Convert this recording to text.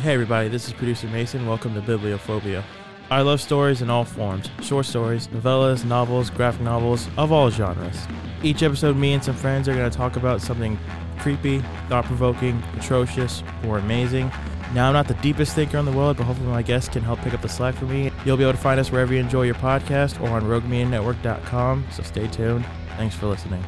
Hey, everybody, this is producer Mason. Welcome to Bibliophobia. I love stories in all forms short stories, novellas, novels, graphic novels, of all genres. Each episode, me and some friends are going to talk about something creepy, thought provoking, atrocious, or amazing. Now, I'm not the deepest thinker in the world, but hopefully, my guests can help pick up the slack for me. You'll be able to find us wherever you enjoy your podcast or on roguemedianetwork.com, so stay tuned. Thanks for listening.